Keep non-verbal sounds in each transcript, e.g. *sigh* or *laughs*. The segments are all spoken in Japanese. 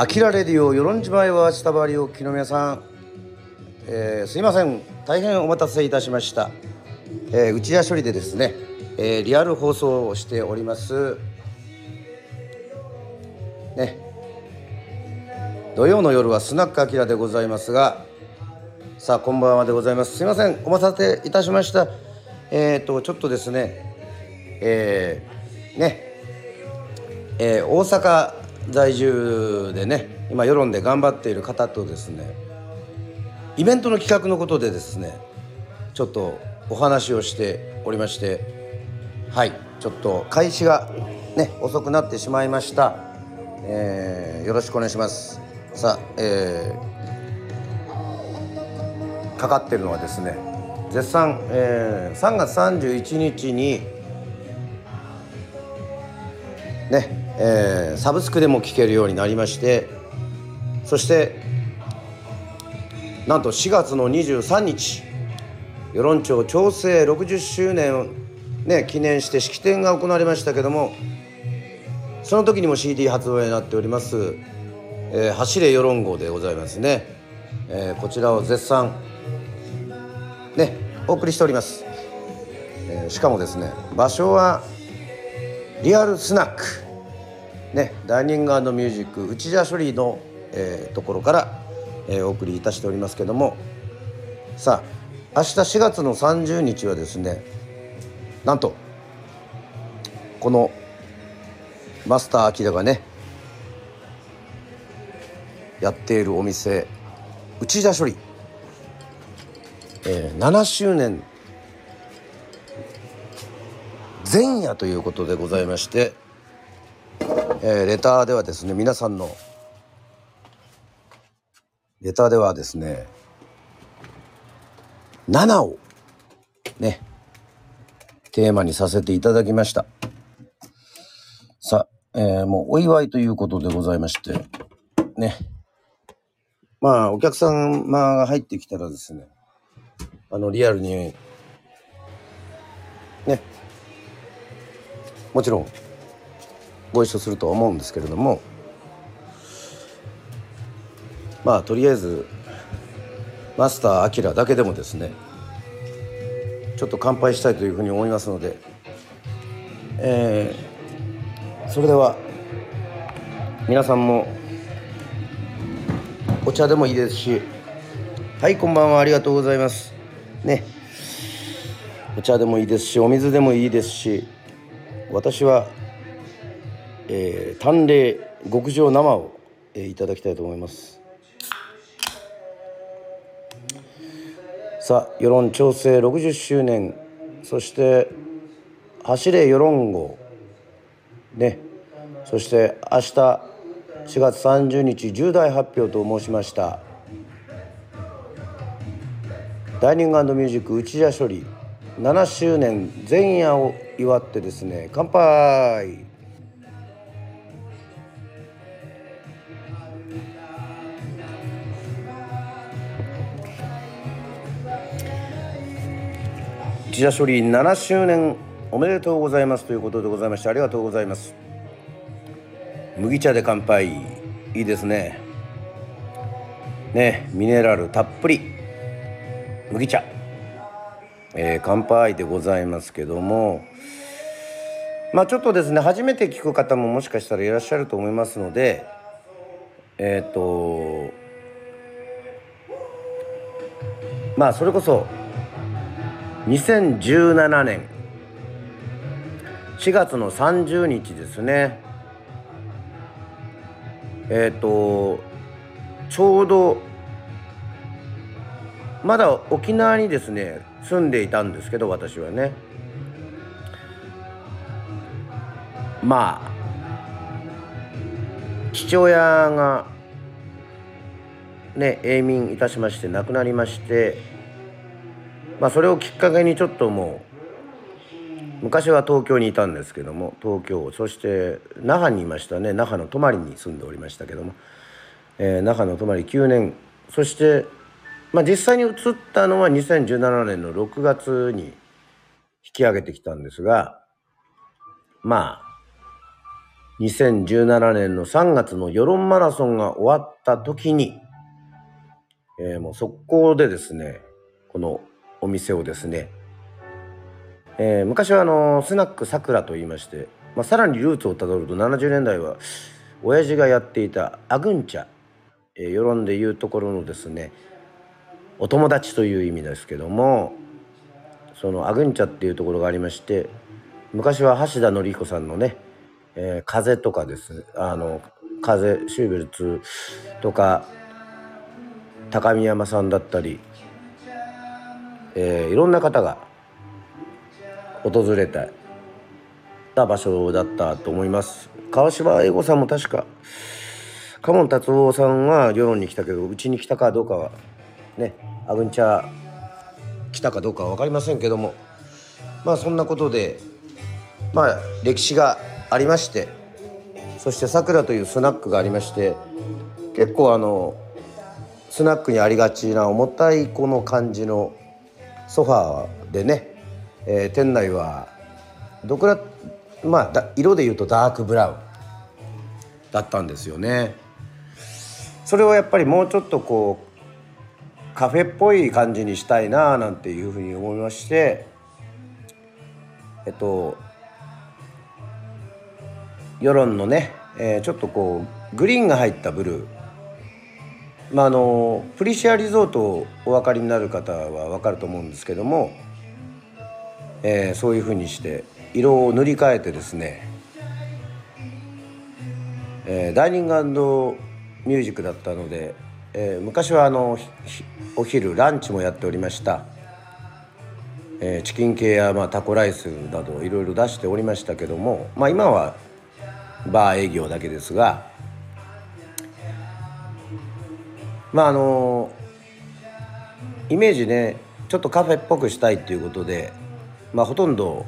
アキラレディオ、与論島へは下回りおきの皆さん、えー、すいません、大変お待たせいたしました。えー、内屋処理でですね、えー、リアル放送をしております。ね、土曜の夜はスナックアキラでございますが、さあ、こんばんはでございます。すいません、お待たせいたしました。えっ、と、ちょっとですね、えー、ね、えー、大阪在住でね今世論で頑張っている方とですねイベントの企画のことでですねちょっとお話をしておりましてはいちょっと開始がね遅くなってしまいました、えー、よろしくお願いします。さあ、えー、かかってるのはですね絶賛、えー、3月31日にねえー、サブスクでも聴けるようになりましてそしてなんと4月の23日与論町調整60周年を、ね、記念して式典が行われましたけどもその時にも CD 発売になっております「えー、走れ与論号」でございますね、えー、こちらを絶賛ねお送りしております、えー、しかもですね場所はリアルスナック。ね、ダイニングミュージック内田処理の、えー、ところから、えー、お送りいたしておりますけどもさあ明日4月の30日はですねなんとこのマスターアキラがねやっているお店内田処理、えー、7周年前夜ということでございましてえー、レターではですね皆さんのレターではですね7をねテーマにさせていただきました。さあ、えー、もうお祝いということでございましてね。まあお客様が入ってきたらですねあのリアルにね。もちろんご一緒すると思うんですけれどもまあとりあえずマスターアキラだけでもですねちょっと乾杯したいというふうに思いますので、えー、それでは皆さんもお茶でもいいですしはいこんばんはありがとうございます。ね。お茶でもいいですしお水でもいいですし私はえー、淡麗極上生を、えー、いただきたいと思います。さあ世論調整60周年。そして走れ世論号ね。そして明日4月30日重大発表と申しました。ダイニングミュージック内田処理。7周年前夜を祝ってですね乾杯。自社処理7周年おめでとうございます。ということでございましてありがとうございます。麦茶で乾杯。いいですね。ねミネラルたっぷり。麦茶、えー、乾杯でございますけども。まあちょっとですね初めて聞く方ももしかしたらいらっしゃると思いますのでえっ、ー、とまあそれこそ2017年。4月の30日ですね。えっ、ー、とちょうどまだ沖縄にですね住んでいたんですけど私はね。まあ父親がね永眠いたしまして亡くなりましてまあ、それをきっかけにちょっともう昔は東京にいたんですけども東京そして那覇にいましたね。那覇の泊に住んでおりましたけども、えー、那覇の泊9年。そして、まあ、実際に移ったのは2017年の6月に引き上げてきたんですがまあ2017年の3月の世論マラソンが終わった時に、えー、もう速攻でですね、このお店をですね、えー、昔はあのスナックさくらと言いまして、まあ、さらにルーツをたどると70年代は親父がやっていたアグン茶、えー、世論でいうところのですねお友達という意味ですけどもそのアグン茶っていうところがありまして昔は橋田紀彦さんのねえー、風とかですあの風シューベルツとか高見山さんだったり、えー、いろんな方が訪れた場所だったと思います。川島英吾さんも確か嘉門達夫さんは世論に来たけどうちに来たかどうかはねアグンチャ来たかどうかは分かりませんけどもまあそんなことでまあ歴史がありましてそしてさくらというスナックがありまして結構あのスナックにありがちな重たいこの感じのソファーでね、えー、店内はどくらまあ色で言うとダークブラウンだったんですよね。それをやっぱりもうちょっとこうカフェっぽい感じにしたいななんていうふうに思いましてえっと世論のね、えー、ちょっとこうグリーンが入ったブルーまああのプリシアリゾートをお分かりになる方は分かると思うんですけども、えー、そういうふうにして色を塗り替えてですね、えー、ダイニングミュージックだったので、えー、昔はあのお昼ランチもやっておりました、えー、チキン系や、まあ、タコライスなどいろいろ出しておりましたけども、まあ、今はバー営業だけですがまああのイメージねちょっとカフェっぽくしたいっていうことでまあほとんど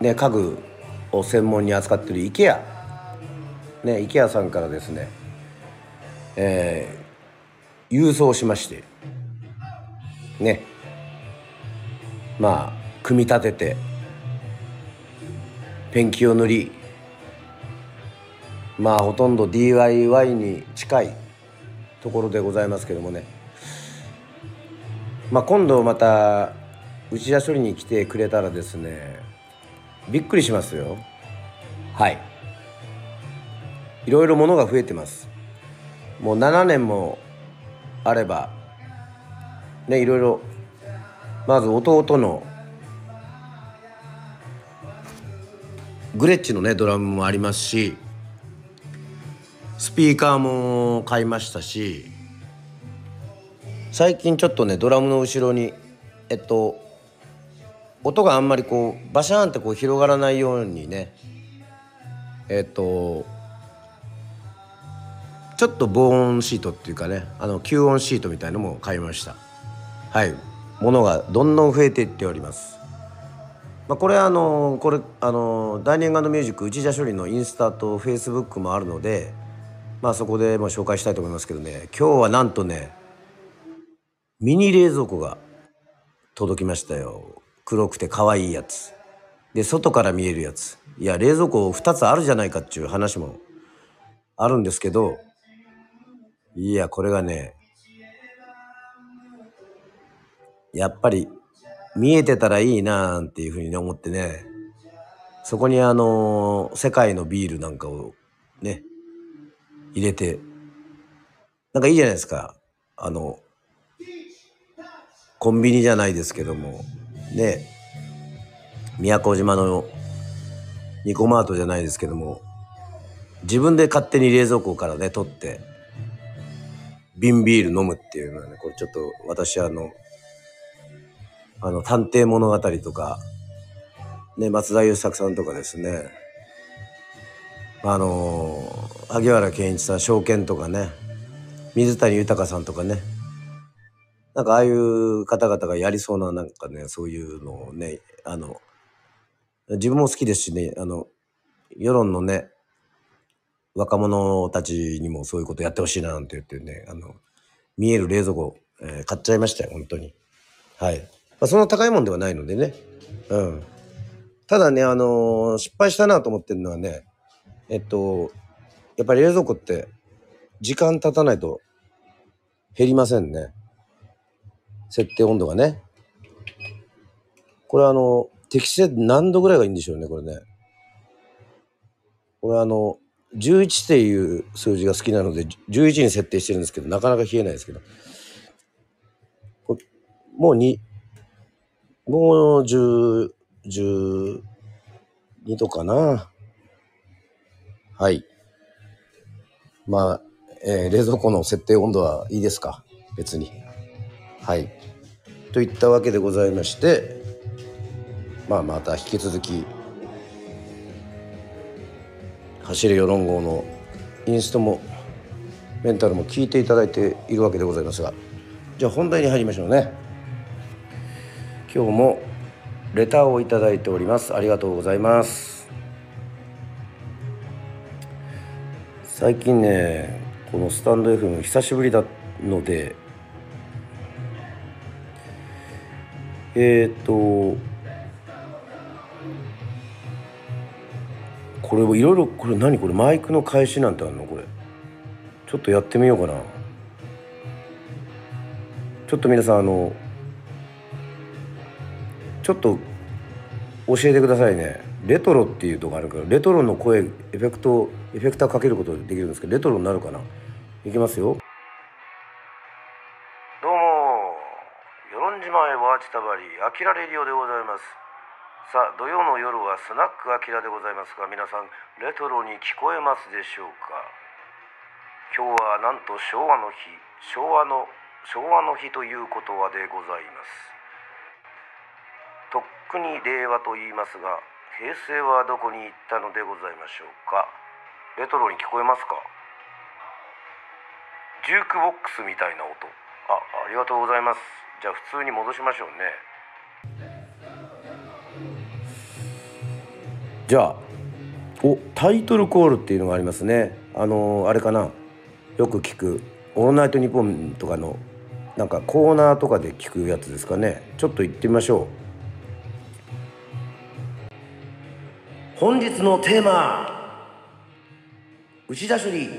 ね家具を専門に扱ってる IKEA ね IKEA さんからですねえー、郵送しましてねまあ組み立ててペンキを塗りまあほとんど DIY に近いところでございますけどもね。まあ今度また内田処理に来てくれたらですねびっくりしますよ。はい。いろいろものが増えてます。もう7年もあればねいろいろまず弟のグレッチのねドラムもありますしスピーカーも買いましたし最近ちょっとねドラムの後ろにえっと音があんまりこうバシャーンってこう広がらないようにねえっとちょっと防音シートっていうかねあの吸音シートみたいのも買いました。はい。ものがどんどん増えていっております。まあ、これあのこれあのダイニングミュージック内田処理のインスタとフェイスブックもあるので、まあ、そこでも紹介したいと思いますけどね。今日はなんとねミニ冷蔵庫が届きましたよ。黒くて可愛いやつ。で外から見えるやつ。いや冷蔵庫2つあるじゃないかっていう話もあるんですけどいやこれがねやっぱり見えてたらいいなーっていうふうに思ってね。そこにあの世界のビールなんかをね入れて。なんかいいじゃないですか。あのコンビニじゃないですけども。ね宮古島のニコマートじゃないですけども。自分で勝手に冷蔵庫からね取って瓶ビール飲むっていうのはねこれちょっと私あのあの、探偵物語とか、ね、松田優作さんとかですね、あの萩原健一さん、証券とかね、水谷豊さんとかね、なんかああいう方々がやりそうな、なんかね、そういうのをね、あの、自分も好きですしね、あの、世論のね、若者たちにもそういうことやってほしいななんて言ってね、あの、見える冷蔵庫、えー、買っちゃいましたよ、本当に。はい。まあ、そんな高いもんではないのでね。うん。ただね、あのー失敗したなと思ってるのはね、えっと、やっぱり冷蔵庫って時間経たないと減りませんね。設定温度がね。これあの、適正何度ぐらいがいいんでしょうね、これね。これあの、11っていう数字が好きなので、11に設定してるんですけど、なかなか冷えないですけど。もう2、もう10、12度かな。はい。まあ、えー冷蔵庫の設定温度はいいですか？別に。はい。といったわけでございまして、まあまた引き続き、走れよ論号のインストもメンタルも聞いていただいているわけでございますが、じゃあ本題に入りましょうね。今日もレターをいいております。ありがとうございます。最近ね、このスタンド FM 久しぶりだので、えっ、と、これをいろいろ、これ何？これマイクの返しなんてあるの？これ。ちょっとやってみようかな。ちょっと皆さん、あの、ちょっと教えてくださいね。レトロっていうとこあるから、レトロの声、エフェクト、エフェクターかけることできるんですけど、レトロになるかな？いきますよ。どうも、与論島へワーチタバリ、アキラレディオでございます。さあ、土曜の夜はスナックアキラでございますが、皆さん、レトロに聞こえますでしょうか？今日はなんと昭和の日、昭和の、昭和の日ということはでございます。とっくに令和と言いますが平成はどこに行ったのでございましょうか？レトロに聞こえますか？ジュークボックスみたいな音。あありがとうございます。じゃあ普通に戻しましょうね。じゃあおタイトルコールっていうのがありますね。あのーあれかな？よく聞く「オールナイトニッポン」とかのなんかコーナーとかで聞くやつですかね。ちょっと行ってみましょう。本日のテーマ内田処理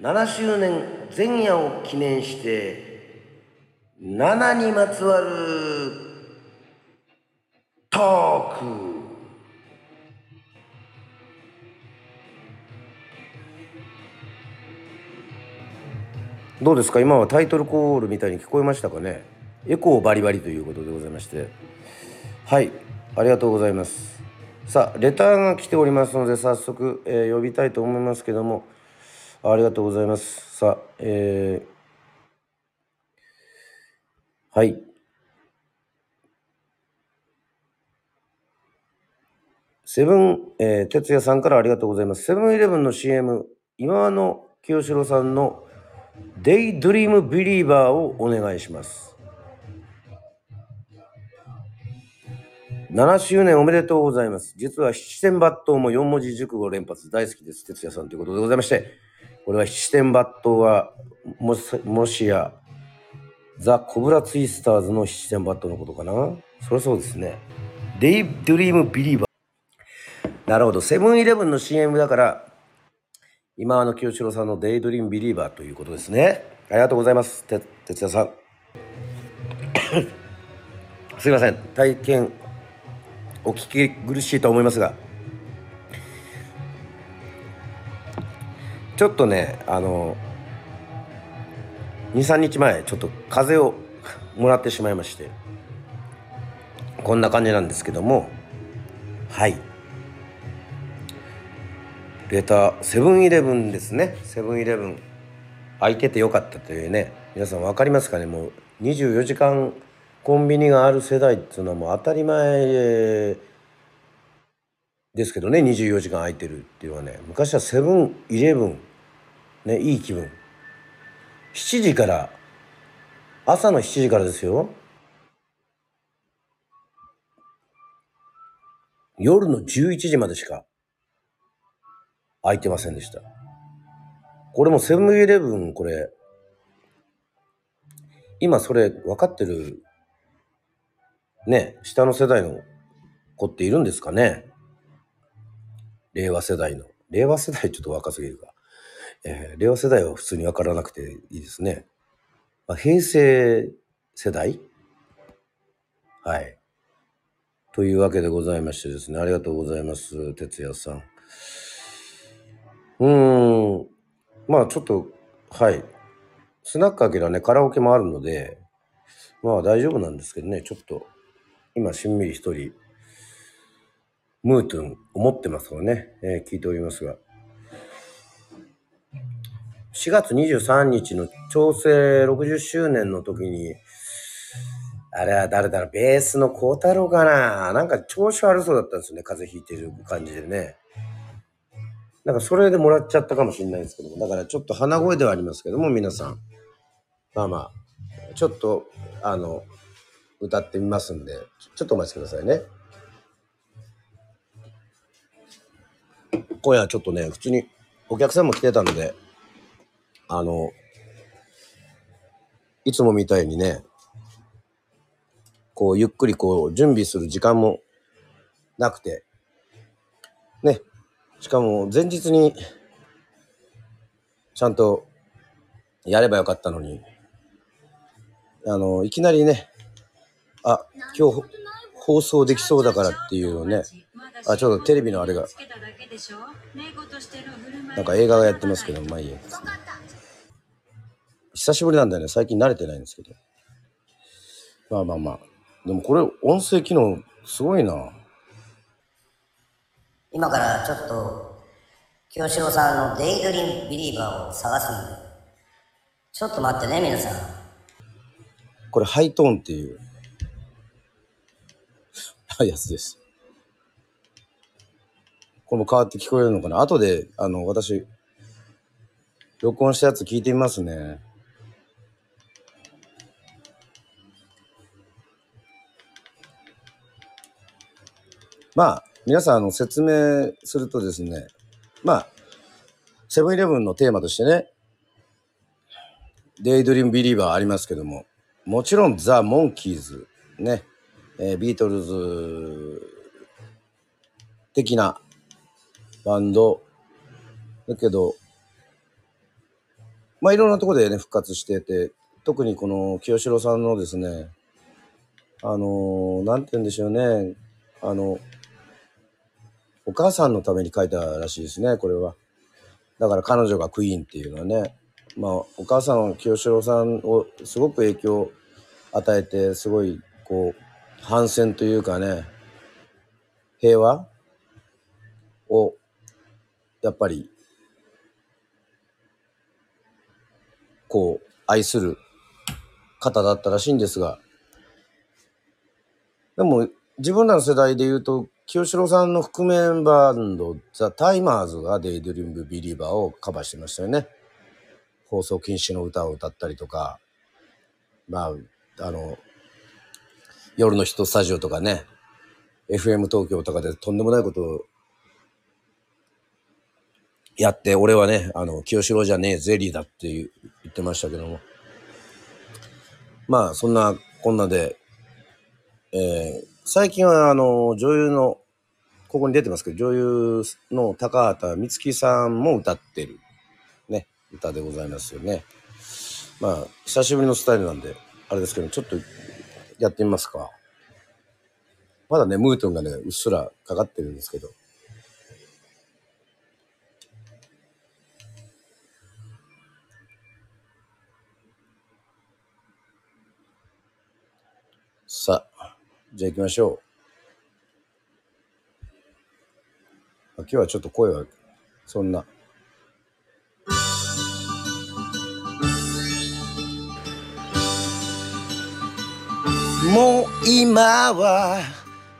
7周年前夜を記念して7にまつわるトーク。どうですか？今はタイトルコールみたいに聞こえましたかね？エコーバリバリということでございまして。はいありがとうございます。さあレターが来ておりますので早速、えー呼びたいと思いますけどもありがとうございますさあえーはいセブン、えー、哲也さんからありがとうございます。セブンイレブンの CM、今野清志郎さんのデイドリームビリーバーをお願いします。7周年おめでとうございます。実は七点抜刀も4文字熟語連発大好きです。哲也さんということでございまして、これは七点抜刀はもしもしやザ・コブラツイスターズの七点抜刀のことかな？そりゃそうですね。デイドリームビリーバー。なるほど。セブンイレブンの CM だから、今あの清志郎さんのデイドリームビリーバーということですね。ありがとうございます。哲也さん。*coughs* すいません。大変お聞き苦しいと思いますが、ちょっとね、あの、2、3日前、ちょっと風邪をもらってしまいまして、こんな感じなんですけども、はい。レター、セブンイレブンですね。セブンイレブン。空いててよかったというね。皆さん分かりますかね？もう24時間コンビニがある世代っていうのはもう当たり前ですけどね。24時間空いてるっていうのはね。昔はセブンイレブン。ね、いい気分。7時から、朝の7時からですよ。夜の11時までしか空いてませんでした。これもセブンイレブン、これ、今それ分かってる、ね、下の世代の子っているんですかね？令和世代の。令和世代ちょっと若すぎるか。えー、令和世代は普通にわからなくていいですね。まあ、平成世代？はい。というわけでございましてですね、ありがとうございます、哲也さん。うーん、まあちょっと、はい。スナック開けらね、カラオケもあるので、まあ大丈夫なんですけどね、ちょっと、今しんみり一人、ムートゥン思ってますからね、えー、聞いておりますが。4月23日の調整60周年の時に、あれは誰だろう、ベースの孝太郎かななんか調子悪そうだったんですよね、風邪ひいてる感じでね。なんかそれでもらっちゃったかもしれないですけども、だからちょっと鼻声ではありますけども、皆さん。まあまあ、ちょっと、あの、歌ってみますんで、ちょっとお待ちくださいね。今夜はちょっとね、普通にお客さんも来てたので、あの、いつもみたいにね、こう、ゆっくりこう、準備する時間もなくて、ね、しかも前日に、ちゃんとやればよかったのに、あの、いきなりね、あ、今日放送できそうだからっていうのね、あ、ちょっとテレビのあれが、なんか映画がやってますけど、まあいいや。久しぶりなんだよね。最近慣れてないんですけど。まあまあまあ。でもこれ、音声機能、すごいな。今からちょっと、清志郎さんのデイドリームビリーバーを探すんで。ちょっと待ってね、皆さん。これ、ハイトーンっていう、やつです。これも変わって聞こえるのかな？後で、あの、私、録音したやつ聞いてみますね。まあ、皆さん、あの、説明するとですね、まあ、セブンイレブンのテーマとしてね、デイドリームビリーバーありますけども、もちろんザ・モンキーズ、ね、えー、ビートルズ的なバンド、だけど、まあいろんなとこでね、復活してて、特にこの清志郎さんのですね、あのー、なんて言うんでしょうね、あの、お母さんのために書いたらしいですね、これは。だから彼女がクイーンっていうのはね、まあ、お母さんは、清志郎さんをすごく影響を与えて、すごい、こう、反戦というかね、平和を、やっぱり、こう、愛する方だったらしいんですが、でも、自分らの世代で言うと、清志郎さんの覆面バンド、ザ・タイマーズがデイドリーム・ビリーバーをカバーしてましたよね。放送禁止の歌を歌ったりとか、まあ、あの、夜のヒットスタジオとかね、FM 東京とかでとんでもないことをやって、俺はね、あの、清志郎じゃねえ、ゼリーだって言ってましたけども。まあ、そんなこんなで、えー、最近はあの女優のここに出てますけど女優の高畑充希さんも歌ってるね歌でございますよねまあ久しぶりのスタイルなんであれですけどちょっとやってみますかまだねムートンがねうっすらかかってるんですけどさあじゃあ行きましょう。今日はちょっと声はそんな。もう今は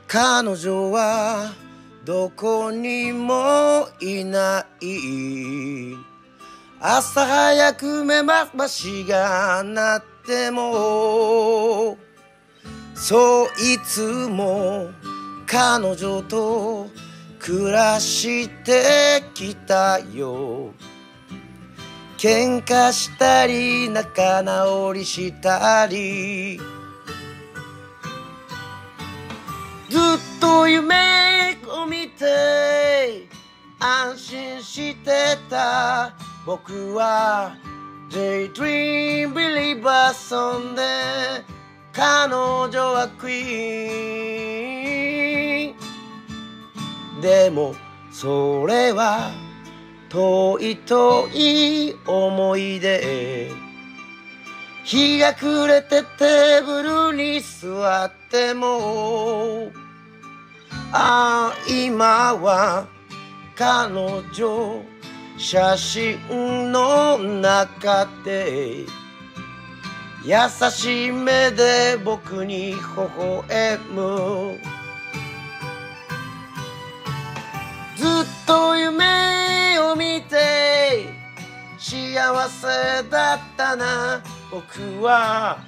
彼女はどこにもいない朝早く目覚ましが鳴ってもそいつも彼女と暮らしてきたよ喧嘩したり仲直りしたりずっと夢を見て安心してた僕は Daydream Believer ソンで彼女はクイーン。でもそれは遠い遠い思い出。日が暮れてテーブルに座ってもああ今は彼女写真の中で優しい目で僕に微笑む。ずっと夢を見て幸せだったな。僕は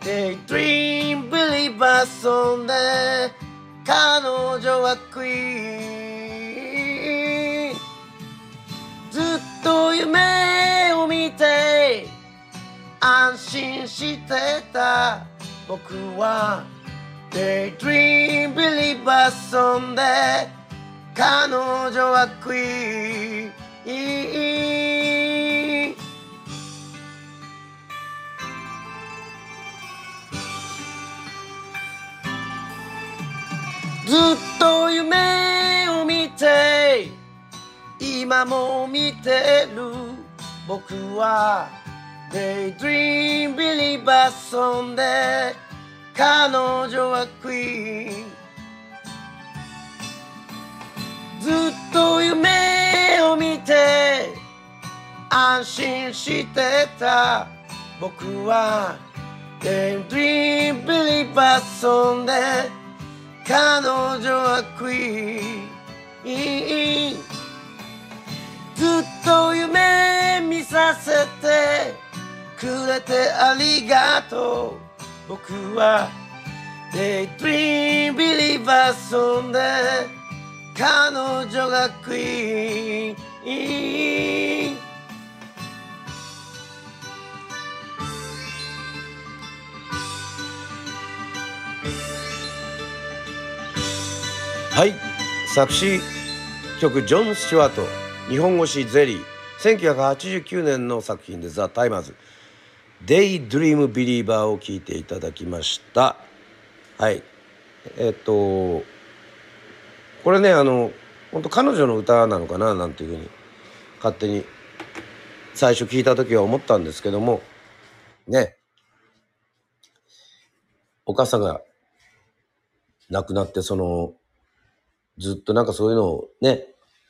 Daydream Believer ソンで彼女はクイーンずっと夢を見て安心してた。僕は Daydream Believer ソンで彼女はクイーンずっと夢を見て今も見てる。僕は Daydream Believer ソンで彼女はクイーン。ずっと夢を見て安心してた。僕は Daydream Believer ソンで彼女はクイーン。ずっと夢見させてくれてありがとう。僕は Daydream Believer ソンで彼女がクイーン。はい。作詞曲ジョン・スチュワート。日本語詞ゼリー。1989年の作品で「ザ・タイマーズ」「デイ・ドリーム・ビリーバー」を聴いていただきました。はい。えっとこれねあの本当彼女の歌なのかな？なんていうふうに勝手に最初聞いた時は思ったんですけども。ね。お母さんが亡くなってそのずっとなんかそういうのをね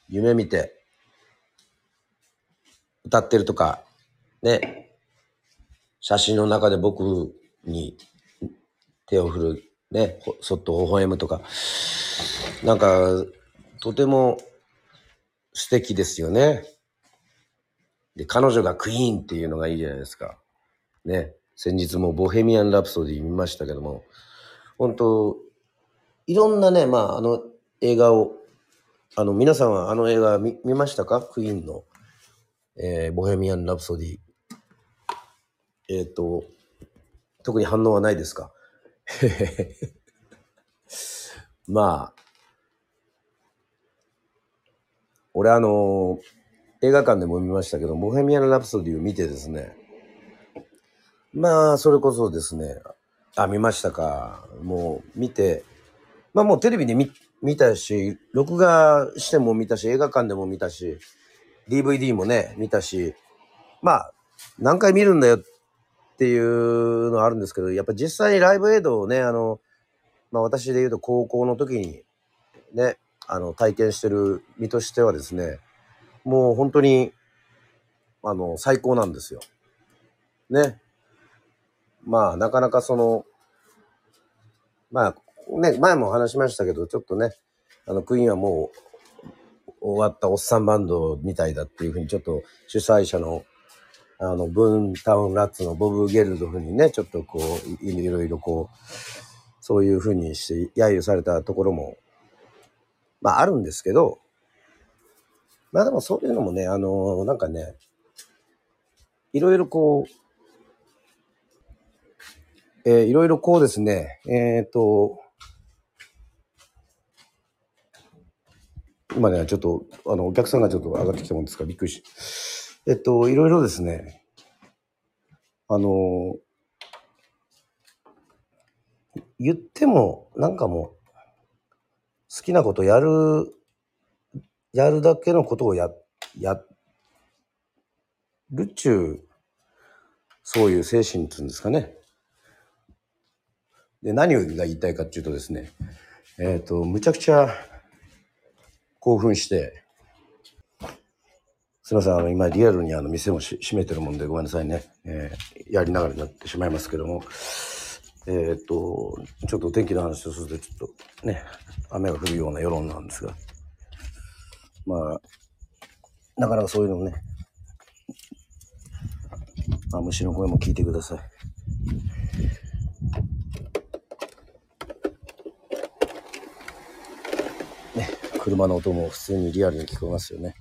夢見て歌ってるとかね写真の中で僕に手を振るねそっと微笑むとかなんかとても素敵ですよね。で彼女がクイーンっていうのがいいじゃないですか。ね先日もボヘミアン・ラプソディ見ましたけども本当いろんなねまああの映画をあの皆さんはあの映画見ましたか？クイーンの、えーボヘミアン・ラプソディえっ、と特に反応はないですか？*laughs* まあ。俺あの映画館でも見ましたけど、ボヘミアン・ラプソディを見てですね、まあ、それこそですね、あ、見ましたか？もう見て、まあもうテレビで見見たし、録画しても見たし、映画館でも見たし、DVD もね、見たし、まあ、何回見るんだよっていうのはあるんですけど、やっぱ実際にライブ映像をね、あの、まあ私で言うと高校の時にね、あの、体験してる身としてはですね、もう本当に、あの、最高なんですよ。ね。まあ、なかなかその、まあ、ね、前も話しましたけど、ちょっとね、あの、クイーンはもう、終わったおっさんバンドみたいだっていうふうに、ちょっと主催者の、あの、ブーンタウンラッツのボブ・ゲルドフにね、ちょっとこう、いいろいろこう、そういうふうにして、揶揄されたところも、まあ、あるんですけど、まあでもそういうのもね、あのなんかね、いろいろこう、えーいろいろこうですね、えっ、と、今ね、ちょっと、あの、お客さんがちょっと上がってきたもんですから、びっくりし。えっと、いろいろですね、あの、言っても、なんかもう、好きなことやる、やるだけのことをや、やるっちゅう、そういう精神っていうんですかね。で、何が言いたいかっていうとですね、えっ、と、むちゃくちゃ興奮して、すいません、あの、今リアルにあの、店も閉めてるもんでごめんなさいね。えーやりながらになってしまいますけども、えっ、と、ちょっと天気の話をすると、ちょっとね、雨が降るような世論なんですが、まあ、なかなかそういうのもね、まあ、虫の声も聞いてください。ね、車の音も普通にリアルに聞こえますよね。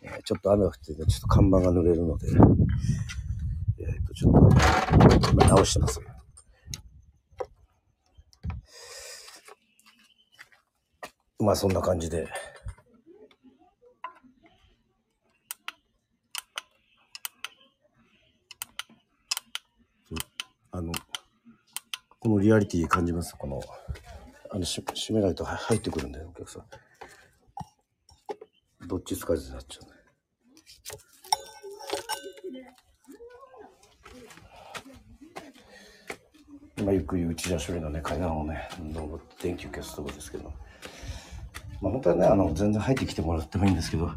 えーちょっと雨が降ってて、ちょっと看板が濡れるので、えー、と、ちょっと、今直してます。まあそんな感じで。あの、このリアリティ感じます？この、あの、し閉めないとは入ってくるんだよ、お客さん。どっちつかずになっちゃうね。今ゆっくり内田処理のね、階段をね、どうも電気を消すとこですけど。まあ本当はね、あの、全然入ってきてもらってもいいんですけど、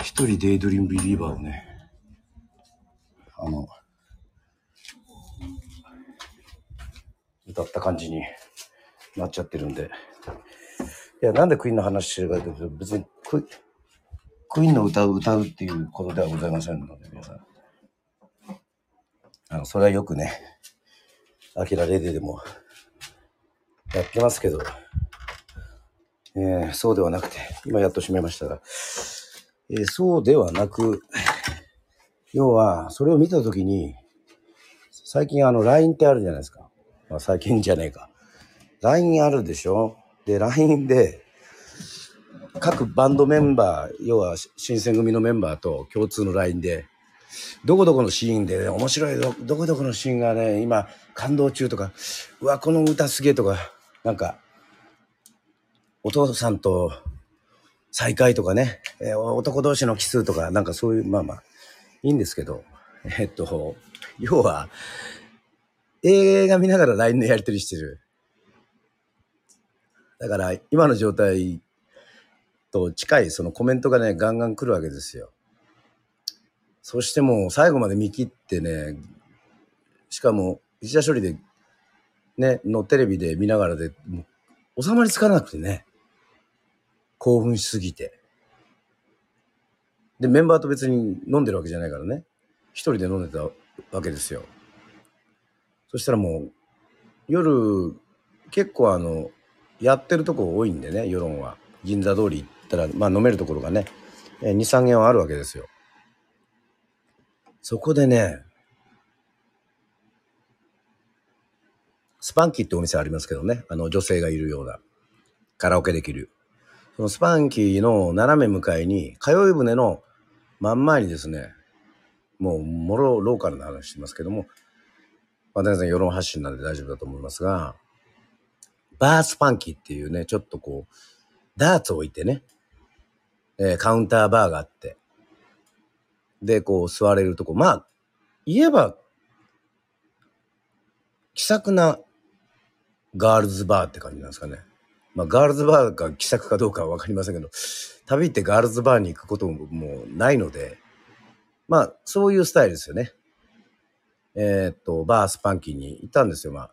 一人デイドリームビリーバーをね、あの、歌った感じになっちゃってるんで。いや、なんでクイーンの話してるかというと、別にクイーンクイーンの歌を歌うっていうことではございませんので、皆さん。あの、それはよくね、アキラレディでもやってますけど、えーそうではなくて、今やっと閉めましたが、えーそうではなく、要は、それを見たときに、最近あの、LINE ってあるじゃないですか。まあ、最近じゃねえか。LINE あるでしょ？で、LINE で、各バンドメンバー、要は新選組のメンバーと共通の LINE で、どこどこのシーンで、ね、面白いど、どこどこのシーンがね、今感動中とか、うわ、この歌すげえとか、なんか、お父さんと再会とかね、えー男同士のキスとか、なんかそういう、まあまあ、いいんですけど、えっと、要は、映画見ながら LINE のやり取りしてる。だから、今の状態と近いそのコメントがね、ガンガン来るわけですよ。そしてもう最後まで見切ってね、しかも、一田処理で、ね、のテレビで見ながらで、も収まりつかなくてね、興奮しすぎて。で、メンバーと別に飲んでるわけじゃないからね、一人で飲んでたわけですよ。そしたらもう、夜、結構あの、やってるとこ多いんでね、世論は。銀座通り行ったら、まあ飲めるところがね、え2、3軒はあるわけですよ。そこでね、スパンキーってお店ありますけどね、あの女性がいるような、カラオケできる。そのスパンキーの斜め向かいに、通い船の真ん前にですね、もう、もろローカルな話してますけども、まあ、全然世論発信なんで大丈夫だと思いますが、バースパンキーっていうね、ちょっとこう、ダーツを置いてね、えーカウンターバーがあって、で、こう座れるとこ、まあ、言えば、気さくなガールズバーって感じなんですかね。まあ、ガールズバーが気さくかどうかはわかりませんけど、旅ってガールズバーに行くことももうないので、まあ、そういうスタイルですよね。えーっと、バースパンキーに行ったんですよ。まあ、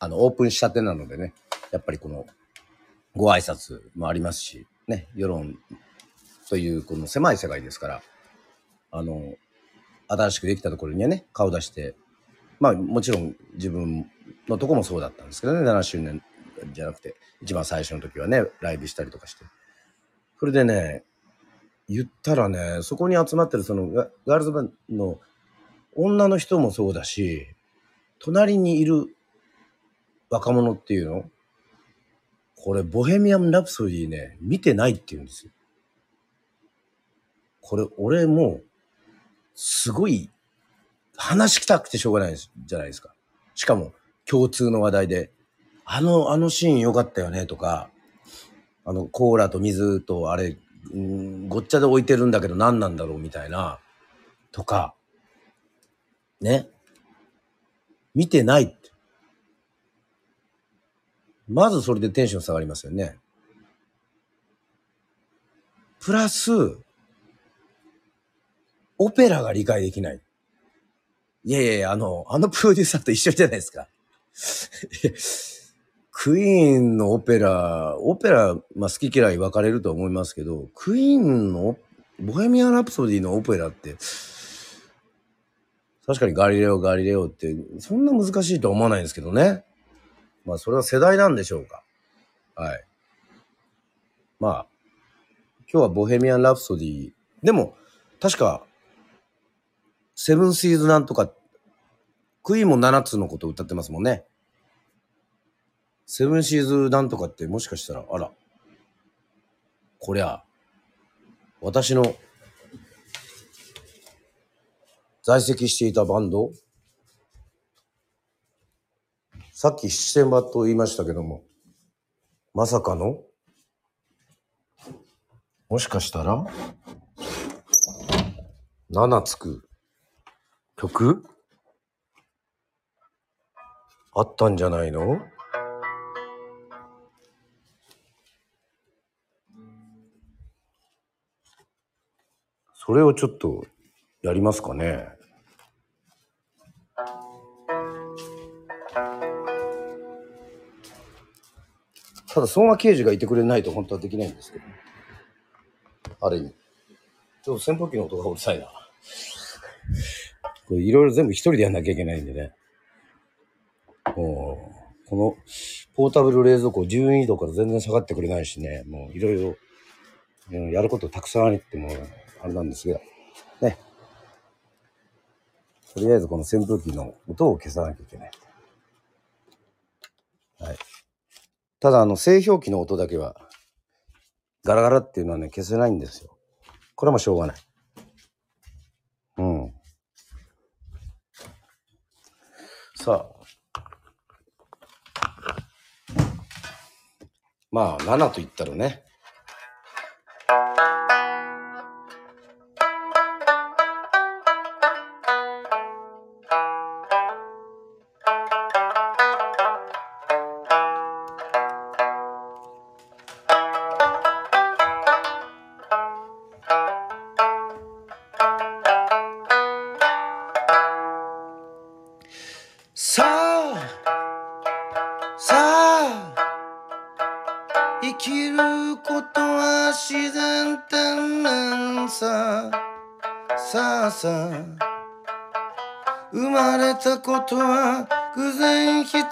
あの、オープンしたてなのでね、やっぱりこの、ご挨拶もありますし、ね、世論というこの狭い世界ですから、あの、新しくできたところにはね、顔出して、まあもちろん自分のとこもそうだったんですけどね、7周年じゃなくて、一番最初の時はね、ライブしたりとかして。それでね、言ったらね、そこに集まってるそのガールズバンドの女の人もそうだし、隣にいる若者っていうのこれ、ボヘミアン・ラプソディね、見てないって言うんですよ。これ、俺も、すごい、話したくてしょうがないじゃないですか。しかも、共通の話題で、あの、あのシーン良かったよね、とか、あの、コーラと水と、あれ、うんごっちゃで置いてるんだけど何なんだろう、みたいな、とか、ね。見てないって。まずそれでテンション下がりますよね。プラス、オペラが理解できない。いやいやいや、あの、あのプロデューサーと一緒じゃないですか。*laughs* クイーンのオペラ、オペラ、まあ好き嫌い分かれると思いますけど、クイーンのボヘミアン・ラプソディのオペラって、確かにガリレオ、ガリレオって、そんな難しいとは思わないんですけどね。まあそれは世代なんでしょうか。はい。まあ、今日はボヘミアン・ラプソディ。でも、確か、セブンシーズなんとか、クイーンも7つのこと歌ってますもんね。セブンシーズなんとかってもしかしたら、あら、こりゃ、私の在籍していたバンドさっき七点場と言いましたけども、まさかのもしかしたら ?7 つく曲？あったんじゃないの？それをちょっとやりますかね。ただ、相馬刑事がいてくれないと本当はできないんですけど。ある意味。ちょっと扇風機の音がうるさいな。これいろいろ全部一人でやんなきゃいけないんでね。もう、このポータブル冷蔵庫12度から全然下がってくれないしね、もういろいろやることたくさんありっても、あれなんですけど、ね。とりあえずこの扇風機の音を消さなきゃいけない。はい。ただ、あの、製氷機の音だけは、ガラガラっていうのはね、消せないんですよ。これもしょうがない。うん。さ。まあ、7と言ったらね。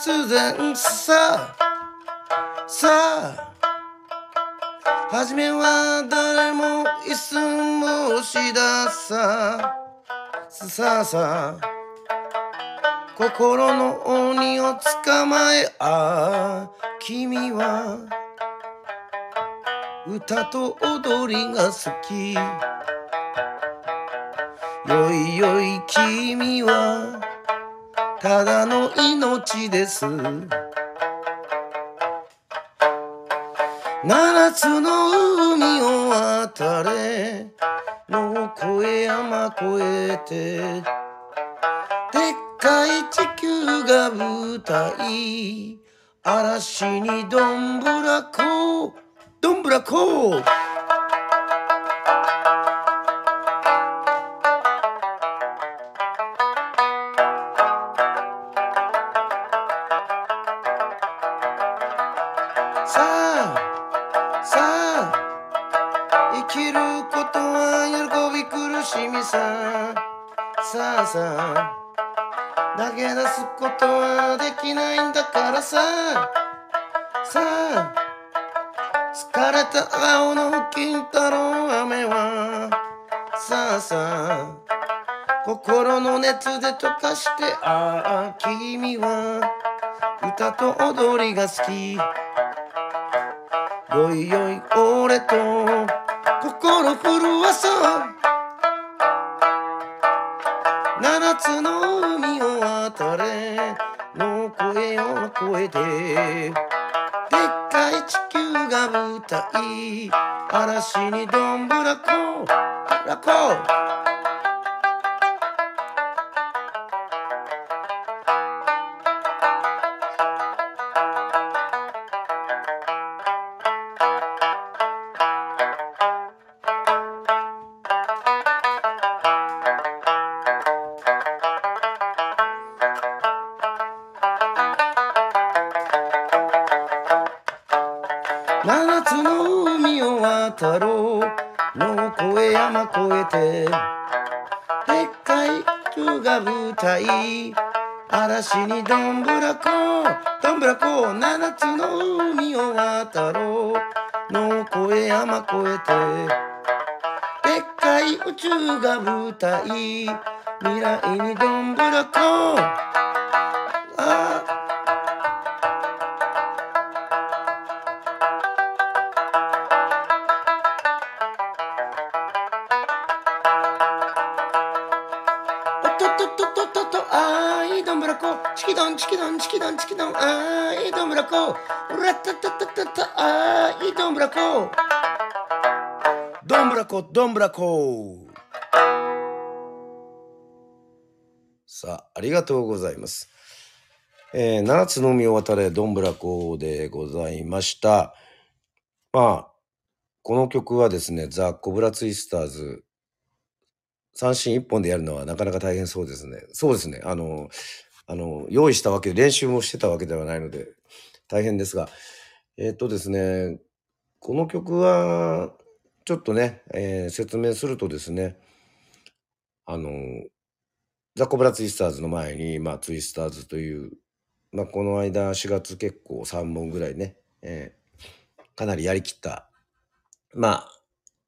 然必然さ。さあ、はじめは誰もいつもしださ。さあさあ、心の鬼を捕まえああ君は歌と踊りが好きよいよい君はただの命です。七つの海を渡れ。の越山越えて。でっかい地球が舞台。嵐にどんぶらこどんぶらこの熱で溶かしてああ君は歌と踊りが好き。よいよい俺と心震わそう七つの海を渡れの声を越えてでっかい地球が舞台。嵐にどんぶらこぶらこ。が舞台未来にどんぶらこあーおっとっとっとっとっとっとあーいどんぶらこチキドンチキドンチキドンチキドンあーいどんぶらこうらったったったったったあーいどんぶらこどんぶらこどんぶらこさあありがとうございますえー、七つの海を渡れどんぶらこでございましたまあこの曲はですねザ・コブラツイスターズ三振一本でやるのはなかなか大変そうですね。そうですね。あの、あの、用意したわけ、練習もしてたわけではないので、大変ですが、えっとですね、この曲は、ちょっとね、えー説明するとですね、あの、ザ・コブラツイスターズの前に、まあ、ツイスターズという、まあ、この間4月結構3本ぐらいね、えーかなりやりきった、まあ、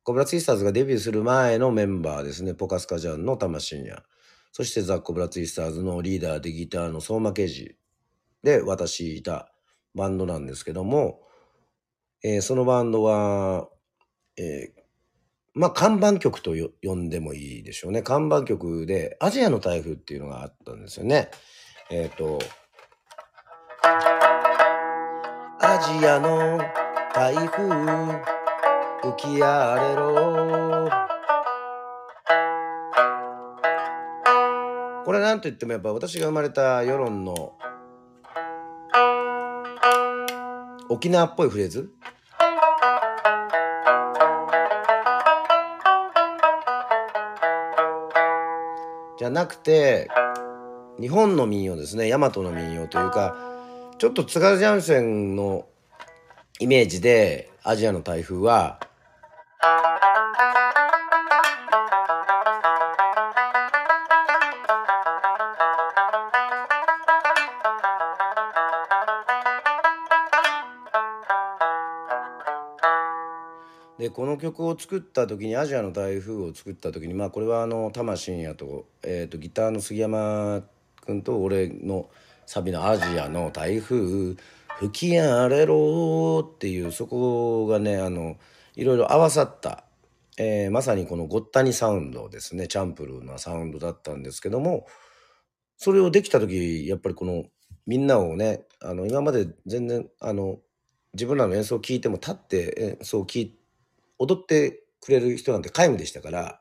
コブラツイスターズがデビューする前のメンバーですね、ポカスカジャンの玉真也、そしてザ・コブラツイスターズのリーダーでギターの相馬啓二で私いたバンドなんですけども、えーそのバンドは、えーまあ看板曲とよ呼んでもいいでしょうね。看板曲でアジアの台風っていうのがあったんですよね。えっ、と、アジアの台風吹き荒れろこれなんと言ってもやっぱ私が生まれた世論の沖縄っぽいフレーズじゃなくて日本の民謡ですね。大和の民謡というかちょっと津軽三味線のイメージでアジアの台風はでこの曲を作った時に「アジアの台風」を作った時にまあこれはあの玉真也と,、えー、とギターの杉山君と俺のサビの「アジアの台風吹き荒れろ」っていうそこがねあのいろいろ合わさった、えーまさにこのごったにサウンドですね。チャンプルーなサウンドだったんですけどもそれをできた時やっぱりこのみんなをねあの今まで全然あの自分らの演奏を聴いても立って演奏を聴いて踊ってくれる人なんて皆無でしたから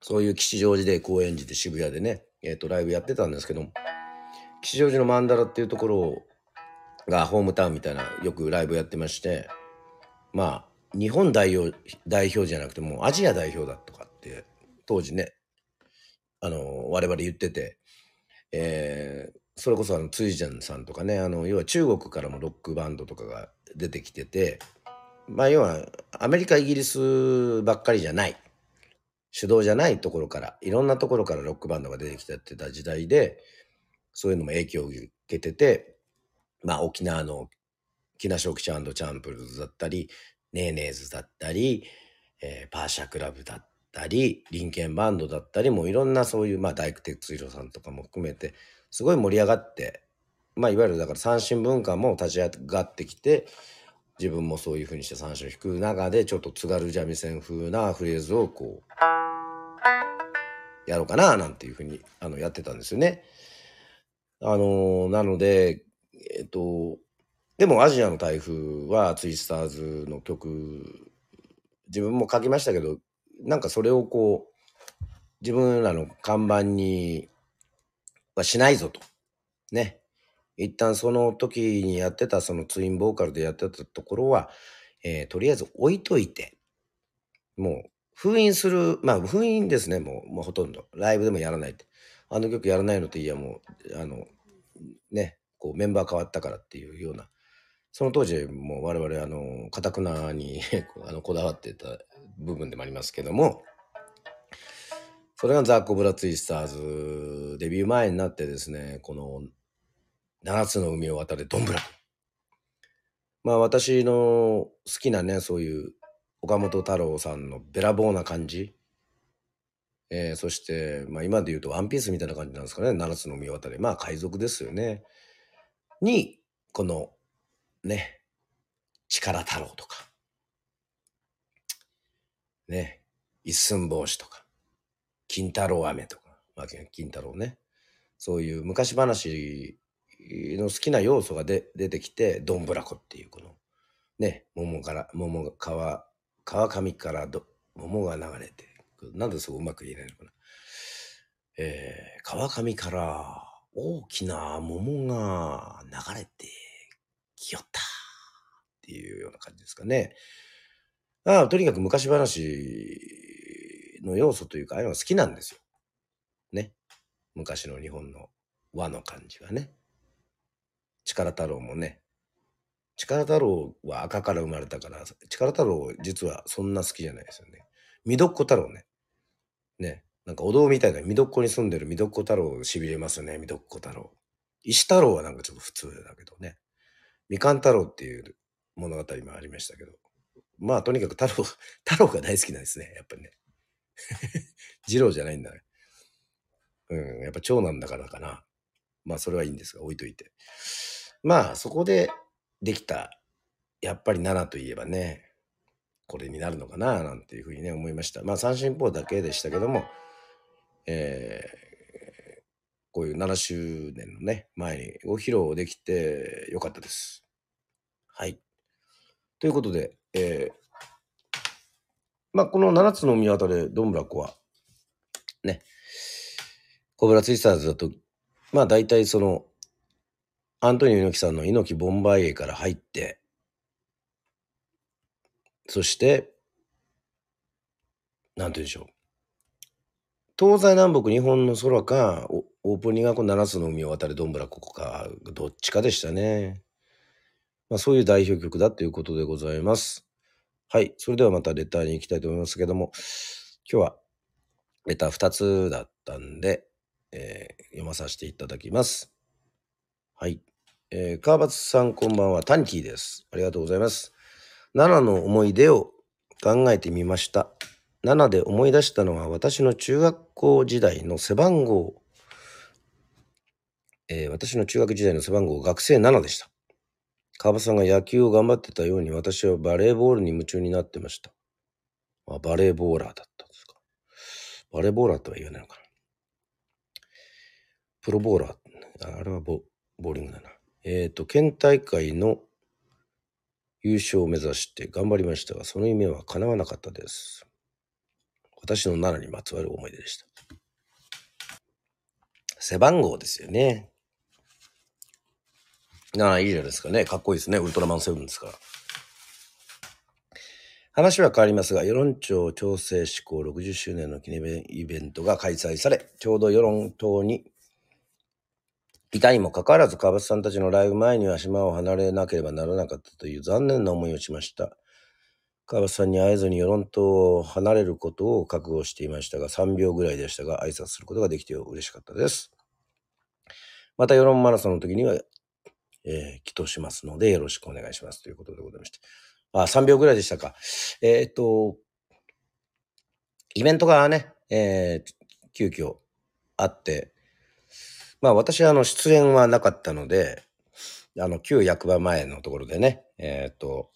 そういう吉祥寺で高円寺で渋谷でね、えー、とライブやってたんですけど吉祥寺のマンダラっていうところがホームタウンみたいなよくライブやってましてまあ日本代表代表じゃなくてもうアジア代表だとかって当時ねあの我々言ってて、えーそれこそあのツイジャンさんとかねあの要は中国からもロックバンドとかが出てきててまあ要はアメリカイギリスばっかりじゃない。主導じゃないところからいろんなところからロックバンドが出てきてた時代でそういうのも影響を受けててまあ沖縄の木梨沖ちゃんチャンプルズだったりネーネーズだったり、えーパーシャクラブだったりリンケンバンドだったりもういろんなそういうまあ大工哲弘さんとかも含めてすごい盛り上がってまあいわゆるだから三振文化も立ち上がってきて自分もそういうふうにして三振を弾く中でちょっと津軽三味線風なフレーズをこうやろうかななんていうふうにあのやってたんですよね。あのなのでえっとでもアジアの台風はツイスターズの曲自分も書きましたけどなんかそれをこう自分らの看板にはしないぞとね一旦その時にやってたそのツインボーカルでやってたところは、えーとりあえず置いといてもう封印するまあ封印ですねもうもうほとんど。ライブでもやらないって。あの曲やらないのっていやもうあのねこうメンバー変わったからっていうような。その当時もう我々あのかたくなに *laughs* あのこだわってた部分でもありますけども。それがザ・コブラツイスターズデビュー前になってですねこの7つの海を渡れどんぶら。まあ私の好きなねそういう岡本太郎さんのべらぼうな感じ。えーそして、まあ、今で言うとワンピースみたいな感じなんですかね。7つの海を渡れ。まあ海賊ですよね。にこのね力太郎とか。ね一寸法師とか。金太郎飴とか、まあ、金太郎ね。そういう昔話の好きな要素がで出てきてどんぶらこっていうこのね桃から桃が川川上からど桃が流れてなんでそううまく言えないのかな。えー川上から大きな桃が流れてきよったっていうような感じですかね。ああとにかく昔話の要素というか、ああいうのが好きなんですよ。ね。昔の日本の和の感じがね。力太郎もね。力太郎は赤から生まれたから、力太郎実はそんな好きじゃないですよね。みどっこ太郎ね。ね。なんかお堂みたいなみどっこに住んでるみどっこ太郎痺れますよね、みどっこ太郎。石太郎はなんかちょっと普通だけどね。みかん太郎っていう物語もありましたけど。まあとにかく太郎、*laughs* 太郎が大好きなんですね、やっぱりね。*laughs* 二郎じゃないんだね。うん、やっぱ長男だからかな。まあそれはいいんですが、置いといて。まあそこでできた、やっぱり7といえばね、これになるのかななんていうふうにね思いました。まあ三振法だけでしたけども、えーこういう7周年のね、前にご披露できてよかったです。はい。ということで、えーまあこの7つの見渡れどんぶらこは、ね、コブラツイスターズだと、まあ大体その、アントニオ猪木さんの猪木ボンバイエから入って、そして、なんて言うんでしょう。東西南北日本の空か、オープニングがこの7つの海を渡るどんぶらここか、どっちかでしたね。まあそういう代表曲だということでございます。はい。それではまたレターに行きたいと思いますけども、今日はレター2つだったんで、えー読まさせていただきます。はい。えー、川端さんこんばんは、タニティです。ありがとうございます。奈良の思い出を考えてみました。7で思い出したのは私の中学校時代の背番号、えー私の中学時代の背番号学生7でした。川端さんが野球を頑張ってたように私はバレーボールに夢中になってました。あバレーボーラーだったんですか。バレーボーラーとは言わないのかな。プロボーラー。ああれはボボーリングだな。えっ、と、県大会の優勝を目指して頑張りましたが、その夢は叶わなかったです。私の奈良にまつわる思い出でした。背番号ですよね。なあ、いいじゃないですかね。かっこいいですね。ウルトラマンセブンですから。話は変わりますが、世論庁調整施行60周年の記念イベントが開催され、ちょうど世論党にいたにもかかわらず、川端さんたちのライブ前には島を離れなければならなかったという残念な思いをしました。川端さんに会えずに世論党を離れることを覚悟していましたが、3秒ぐらいでしたが、挨拶することができて嬉しかったです。また世論マラソンの時には、えー、祈祷しますので、よろしくお願いしますということでございまして。あ、3秒ぐらいでしたか。えーっと、イベントがね、えー急遽あって、まあ私はあの出演はなかったので、あの、旧役場前のところでね、えっ、と、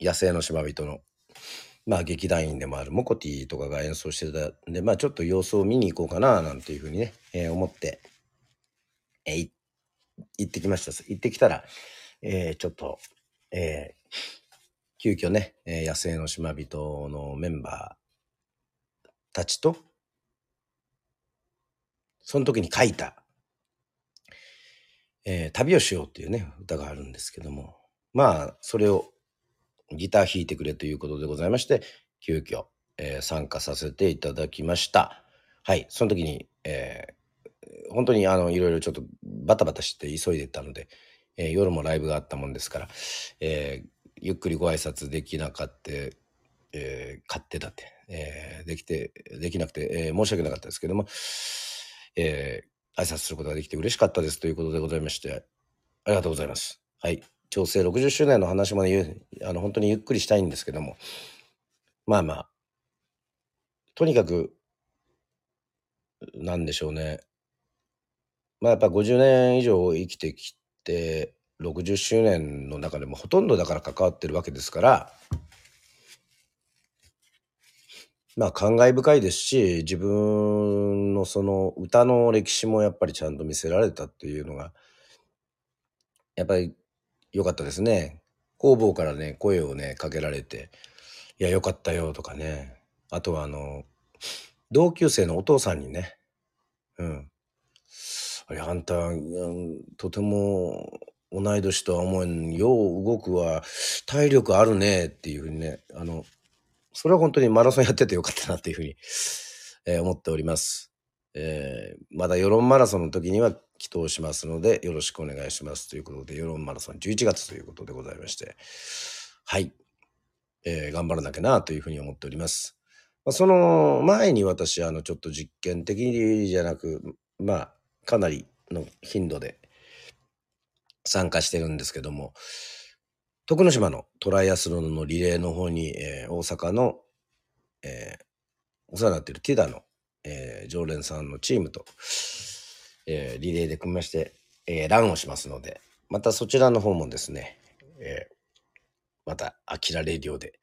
野生の島人の、まあ、劇団員でもあるモコティとかが演奏してたんで、まあ、ちょっと様子を見に行こうかな、なんていうふうにね、えー思って、え行ってきました。行ってきたら、えーちょっと、えー急遽ね、えー野生の島人のメンバーたちと、その時に書いた、えー旅をしようっていうね、歌があるんですけども、まあ、それをギター弾いてくれということでございまして、急遽、えー参加させていただきました。はい、その時に、えー本当にあの、いろいろちょっとバタバタして急いでたので、えー夜もライブがあったもんですから、えーゆっくりご挨拶できなかった、えー勝手だって、えーできて、できなくて、えー申し訳なかったですけども、えー挨拶することができて嬉しかったですということでございまして、ありがとうございます。はい。調整60周年の話もね、あの、本当にゆっくりしたいんですけども、まあまあ、とにかく、なんでしょうね。まあやっぱ50年以上生きてきて、60周年の中でもほとんどだから関わってるわけですから、まあ感慨深いですし、自分のその歌の歴史もやっぱりちゃんと見せられたっていうのが、やっぱり良かったですね。工房からね、声をね、かけられて、いや、良かったよとかね。あとはあの、同級生のお父さんにね、うん。あれ、あんた、うんとても同い年とは思えん、よう動くわ、体力あるねっていうふうにね、あの、それは本当にマラソンやっててよかったなっていうふうに、えー思っております。えーまだ世論マラソンの時には祈祷しますので、よろしくお願いしますということで、世論マラソン11月ということでございまして、はい。えー頑張らなきゃなというふうに思っております。まあ、その前に私、あの、ちょっと実験的じゃなく、まあ、かなりの頻度で参加してるんですけども、徳之島のトライアスロンのリレーの方に、えー大阪の、えーお世話になっているティダの、えー常連さんのチームと、えーリレーで組みまして、えーランをしますので、またそちらの方もですね、えーまた、アキラレディオで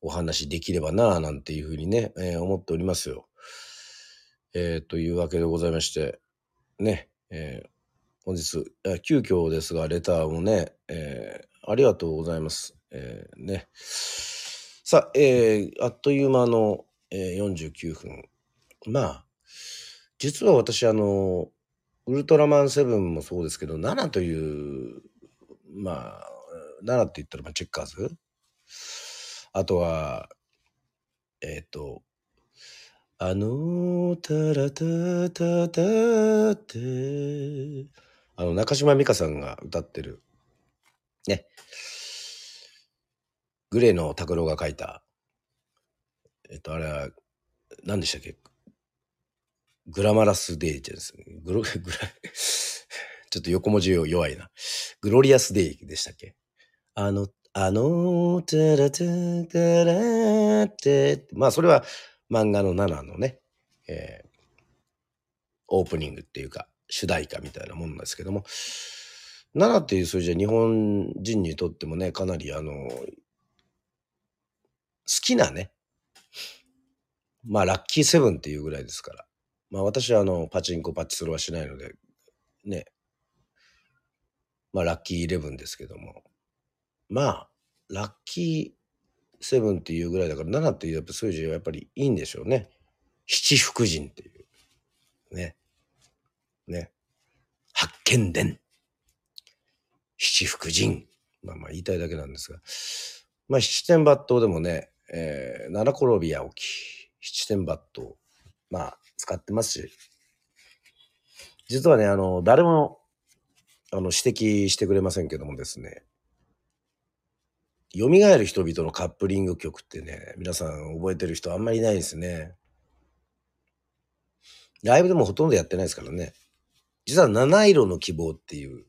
お話できればなぁなんていうふうにね、えー思っておりますよ。えーというわけでございまして、ね、えー本日、急遽ですが、レターもね、えーありがとうございます。えーね。さあ、えーあっという間の、えー49分。まあ、実は私、あの、ウルトラマンセブンもそうですけど、7という、まあ、7って言ったら、まあ、チェッカーズあとは、えっ、と、あのタラタタタって、あの、中島美嘉さんが歌ってる、ね、グレーの拓郎が書いた、えっと、あれは、何でしたっけ？グラマラスデイってですね。グロ、グラ、*laughs* ちょっと横文字弱いな。グロリアスデイでしたっけ？あの、あの、タラタタラって、まあ、それは漫画の7のね、えーオープニングっていうか、主題歌みたいなもんなんですけども、7っていう数字は日本人にとってもね、かなりあの、好きなね、まあ、ラッキーセブンっていうぐらいですから。まあ、私はあの、パチンコ、パチスロはしないので、ね、まあ、ラッキーイレブンですけども、まあ、ラッキーセブンっていうぐらいだから、7っていうやっぱ数字はやっぱりいいんでしょうね。七福神っていう。ね。ね。発見伝。七福神。まあまあ言いたいだけなんですが。まあ七点抜刀でもね、えー、七転び八起き、七点抜刀。まあ使ってますし。実はね、あの、誰も、あの、指摘してくれませんけどもですね、蘇る人々のカップリング曲ってね、皆さん覚えてる人あんまりいないですね。ライブでもほとんどやってないですからね。実は七色の希望っていう、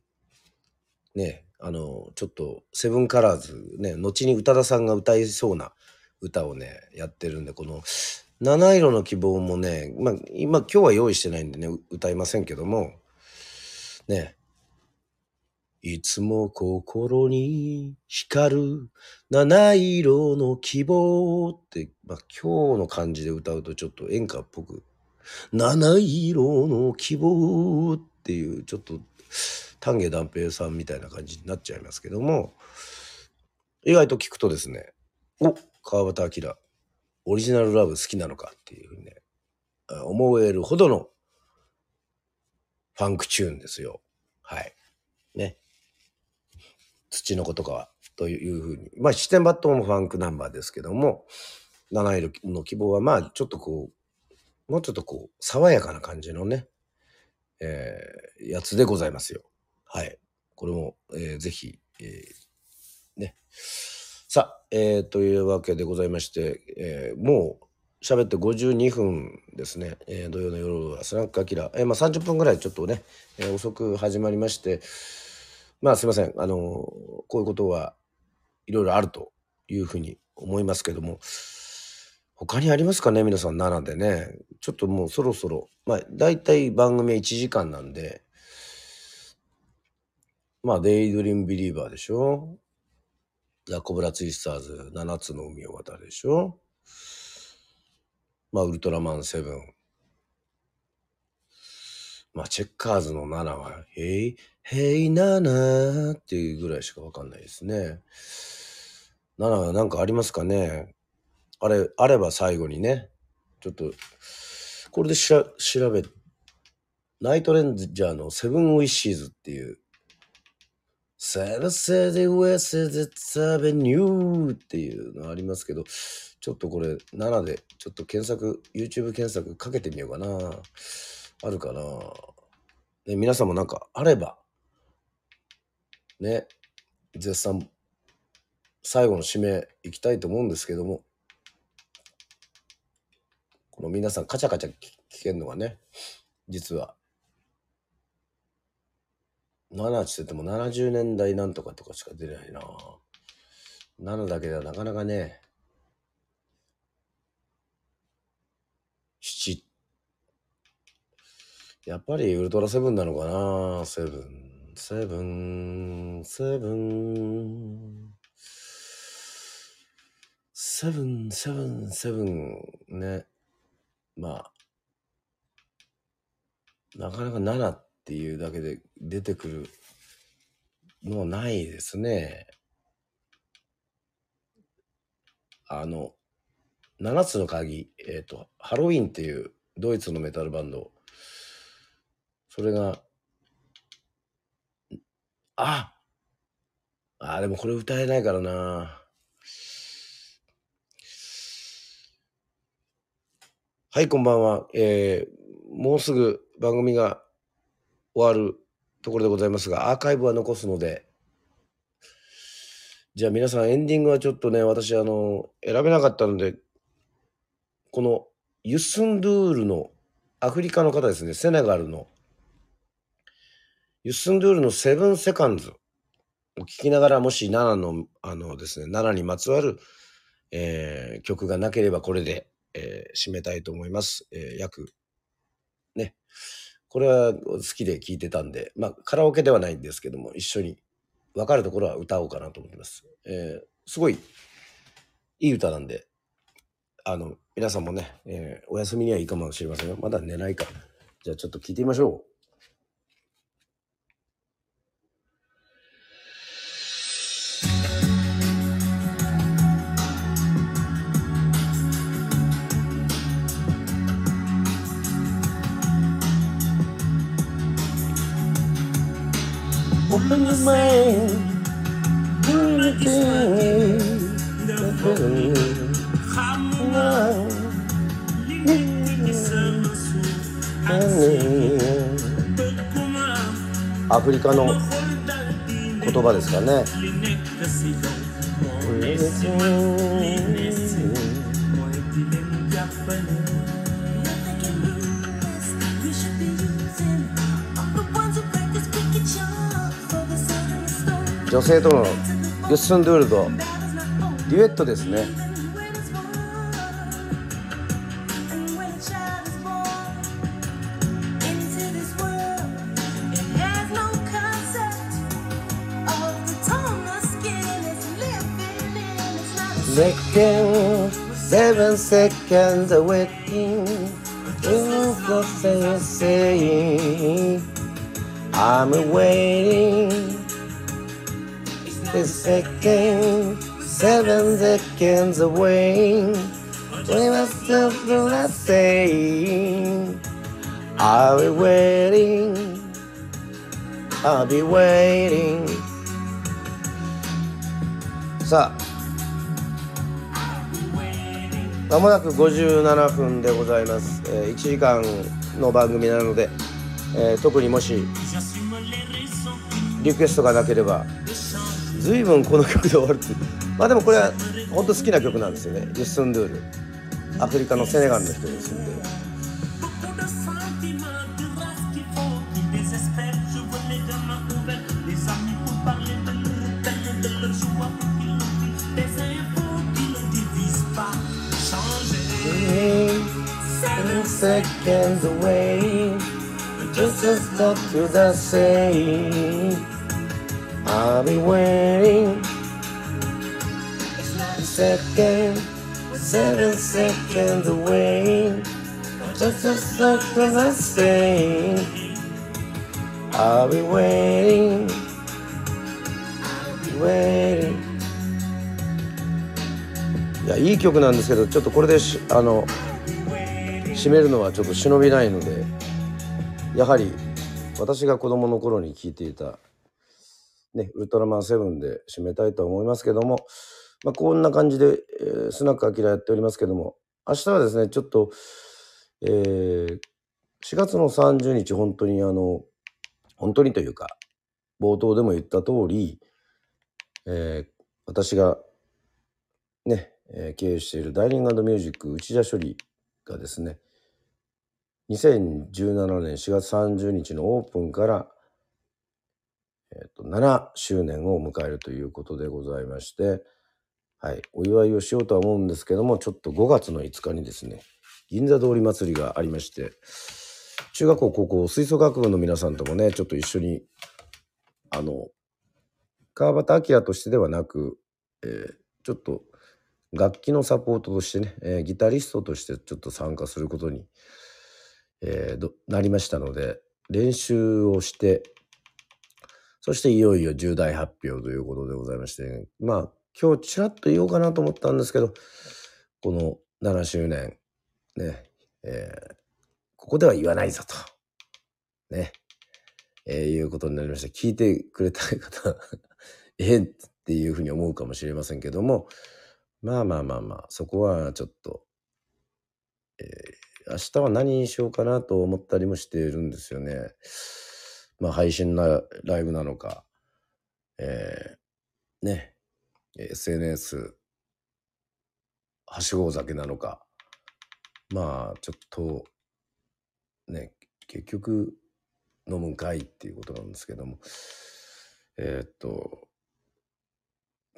ね、あの、ちょっとセブンカラーズ、ね、後に宇多田さんが歌いそうな歌をね、やってるんで、この七色の希望もね、まあ、今、今日は用意してないんでね、歌いませんけども、ね、いつも心に光る七色の希望って、まあ、今日の感じで歌うとちょっと演歌っぽく、七色の希望っていうちょっと丹下断平さんみたいな感じになっちゃいますけども、意外と聞くとですね、お川端明、オリジナルラブ好きなのかっていうふうにね、思えるほどのファンクチューンですよ。はい。ね。土の子とかは、というふうに。まあ、七点抜刀もファンクナンバーですけども、七色の希望は、まあ、ちょっとこう、もうちょっとこう、爽やかな感じのね、えーやつでございますよ。はい。これも、えーぜひ、えーね。さあ、えーというわけでございまして、えーもう喋って52分ですね。えー土曜の夜はスナックアキラ。えーまあ30分ぐらいちょっとね、えー遅く始まりまして、まあすいません。あのこういうことはいろいろあるというふうに思いますけども、他にありますかね皆さん7でね。ちょっともうそろそろ、まあ大体番組は1時間なんで、まあデイドリームビリーバーでしょザ・コブラツイスターズ7つの海を渡るでしょまあウルトラマンセブン。まあチェッカーズの7は、へい、へい7っていうぐらいしかわかんないですね。7はなんかありますかねあれ、あれば最後にね、ちょっと、これでしら調べ、ナイトレンジャーのセブンウィッシーズっていう、セブセデウェセデツアベニューっていうのありますけど、ちょっとこれ7でちょっと検索、YouTube 検索かけてみようかな。あるかな。ね、皆さんもなんかあれば、ね、絶賛、最後の締めいきたいと思うんですけども、この皆さんカチャカチャ聞けるのがね、実は、7って言っても70年代なんとかとかしか出ないな。7だけではなかなかね、7。やっぱりウルトラセブンなのかなセブン、セブン、セブン。セブン、セブン、セブン。ね。まあ、なかなか7ってていうだけで出てくるのはないですね。あの、7つの鍵、えっ、と、ハロウィンっていうドイツのメタルバンド。それが、ああ、でもこれ歌えないからな。はい、こんばんは。えーもうすぐ番組が終わるところでございますが、アーカイブは残すので、じゃあ皆さんエンディングはちょっとね、私あの、選べなかったので、このユスンドゥールのアフリカの方ですね、セネガルのユスンドゥールのセブンセカンズを聞きながら、もし奈良の、あのですね、奈良にまつわる、えー曲がなければこれで、えー締めたいと思います。えー約、ね。これは好きで聴いてたんで、まあカラオケではないんですけども、一緒に分かるところは歌おうかなと思ってます。えーすごいいい歌なんで、あの、皆さんもね、えーお休みにはいいかもしれませんよ。まだ寝ないか。じゃあちょっと聴いてみましょう。Open your mind. Anything. アフリカの言葉ですかね。女性とのユッスンドゥールとデュエットですね Making seven seconds waiting in the saying I'm away 10 seconds away When I stop the last day I'll be waiting I'll be waiting さあまもなく57分でございます、えー、1時間の番組なので、えー、特にもしリクエストがなければ随分この曲で終わるってまあでもこれは本当好きな曲なんですよね。ジュスンドゥール。アフリカのセネガルの人ですんで。Just not to the same I'll be waiting. Second Seven seconds away. Just a stop to the saying I'll be waiting. Waiting. いやいい曲なんですけどちょっとこれでしあの締めるのはちょっと忍びないのでやはり私が子供の頃に聴いていた、ね、ウルトラマンセブンで締めたいと思いますけども、まあ、こんな感じで、えースナックアキラやっておりますけども明日はですねちょっと、えー4月の30日本当にあの本当にというか冒頭でも言った通り、えー私がね、えー経営しているダイニングミュージック内田処理がですね2017年4月30日のオープンから、えーと7周年を迎えるということでございまして、はい、お祝いをしようとは思うんですけどもちょっと5月の5日にですね銀座通り祭りがありまして中学校高校吹奏楽部の皆さんともねちょっと一緒にあの川端明としてではなく、えーちょっと楽器のサポートとしてね、えーギタリストとしてちょっと参加することに、えーなりましたので練習をしてそしていよいよ重大発表ということでございましてまあ今日ちらっと言おうかなと思ったんですけどこの7周年ね、えーここでは言わないぞとね、えーいうことになりました聞いてくれた方 *laughs* えっていうふうに思うかもしれませんけどもまあまあまあまあそこはちょっと、えー明日は何にしようかなと思ったりもしているんですよね。まあ配信なライブなのか、えーね、SNS はしご酒なのか、まあちょっとね、結局飲むんかいっていうことなんですけども、えーっと、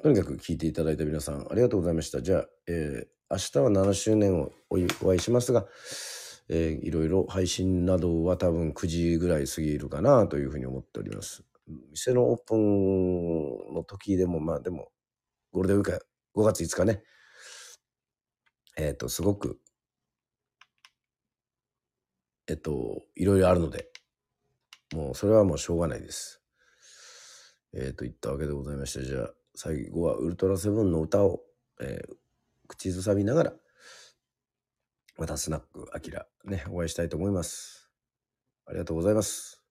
とにかく聞いていただいた皆さんありがとうございました。じゃあ、えー明日は7周年をおいお会いしますが、えーいろいろ配信などは多分9時ぐらい過ぎるかなというふうに思っております。店のオープンの時でも、まあでも、ゴールデンウィーク5月5日ね、えっ、と、すごく、えっと、いろいろあるので、もうそれはもうしょうがないです。えっ、と、言ったわけでございまして、じゃあ、最後はウルトラセブンの歌を、えー口ずさみながら、またスナックアキラね、お会いしたいと思います。ありがとうございます。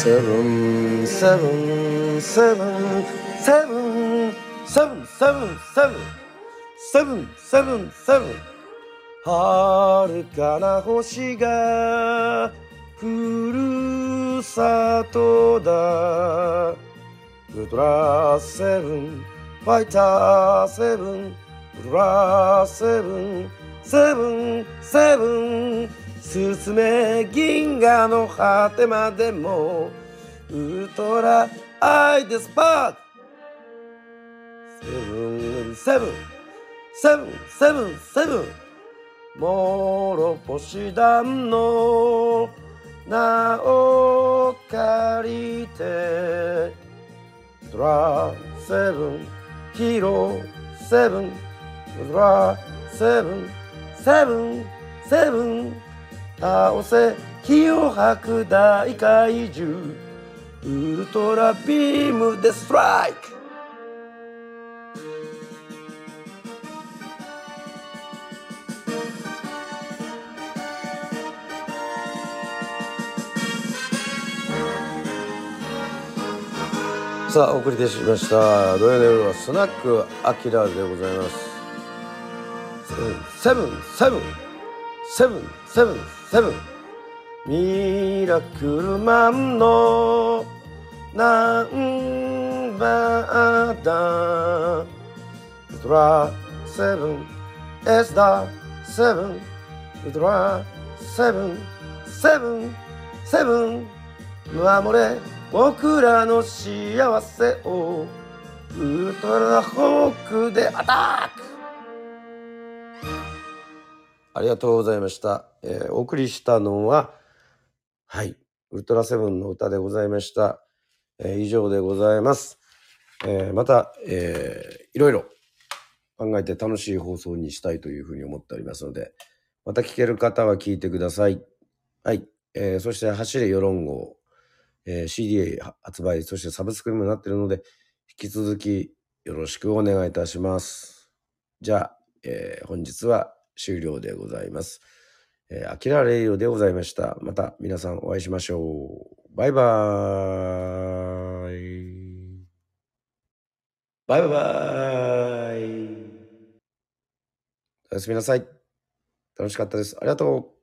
Seven, seven, seven, seven, seven, seven, seven, seven, seven, seven. 遥かな星がふるさとだ。ウルトラセブン、ファイターセブン、ウルトラセブン、セブン、セブン。進め銀河の果てまでもウルトラアイデスパーク。セブンセブンセブンセブンセブン諸星団の名を借りてドラセブンヒーローセブンドラセブンセブンセブン倒せ火を吐く大怪獣。ウルトラビームでストライク。さあお送りいたしました。土曜の夜はスナックアキラでございます。セブンセブンセブンセブンセブン。セブン。ミラクルマンのナンバー。だウルトラセブン。エスダセブン。ウルトラセブン。セブン。セブン。守れ僕らの幸せをウルトラホークでアタックありがとうございました、えーお送りしたのははいウルトラセブンの歌でございました、えー以上でございます、えーまた、えーいろいろ考えて楽しい放送にしたいというふうに思っておりますのでまた聞ける方は聞いてください。はい、えーそして走れ世論号えー CD 発売、そしてサブスクにもなっているので、引き続きよろしくお願いいたします。じゃあ、えー本日は終了でございます。えー、アキラレイオでございました。また皆さんお会いしましょう。バイバーイ。バイバイ。おやすみなさい。楽しかったです。ありがとう。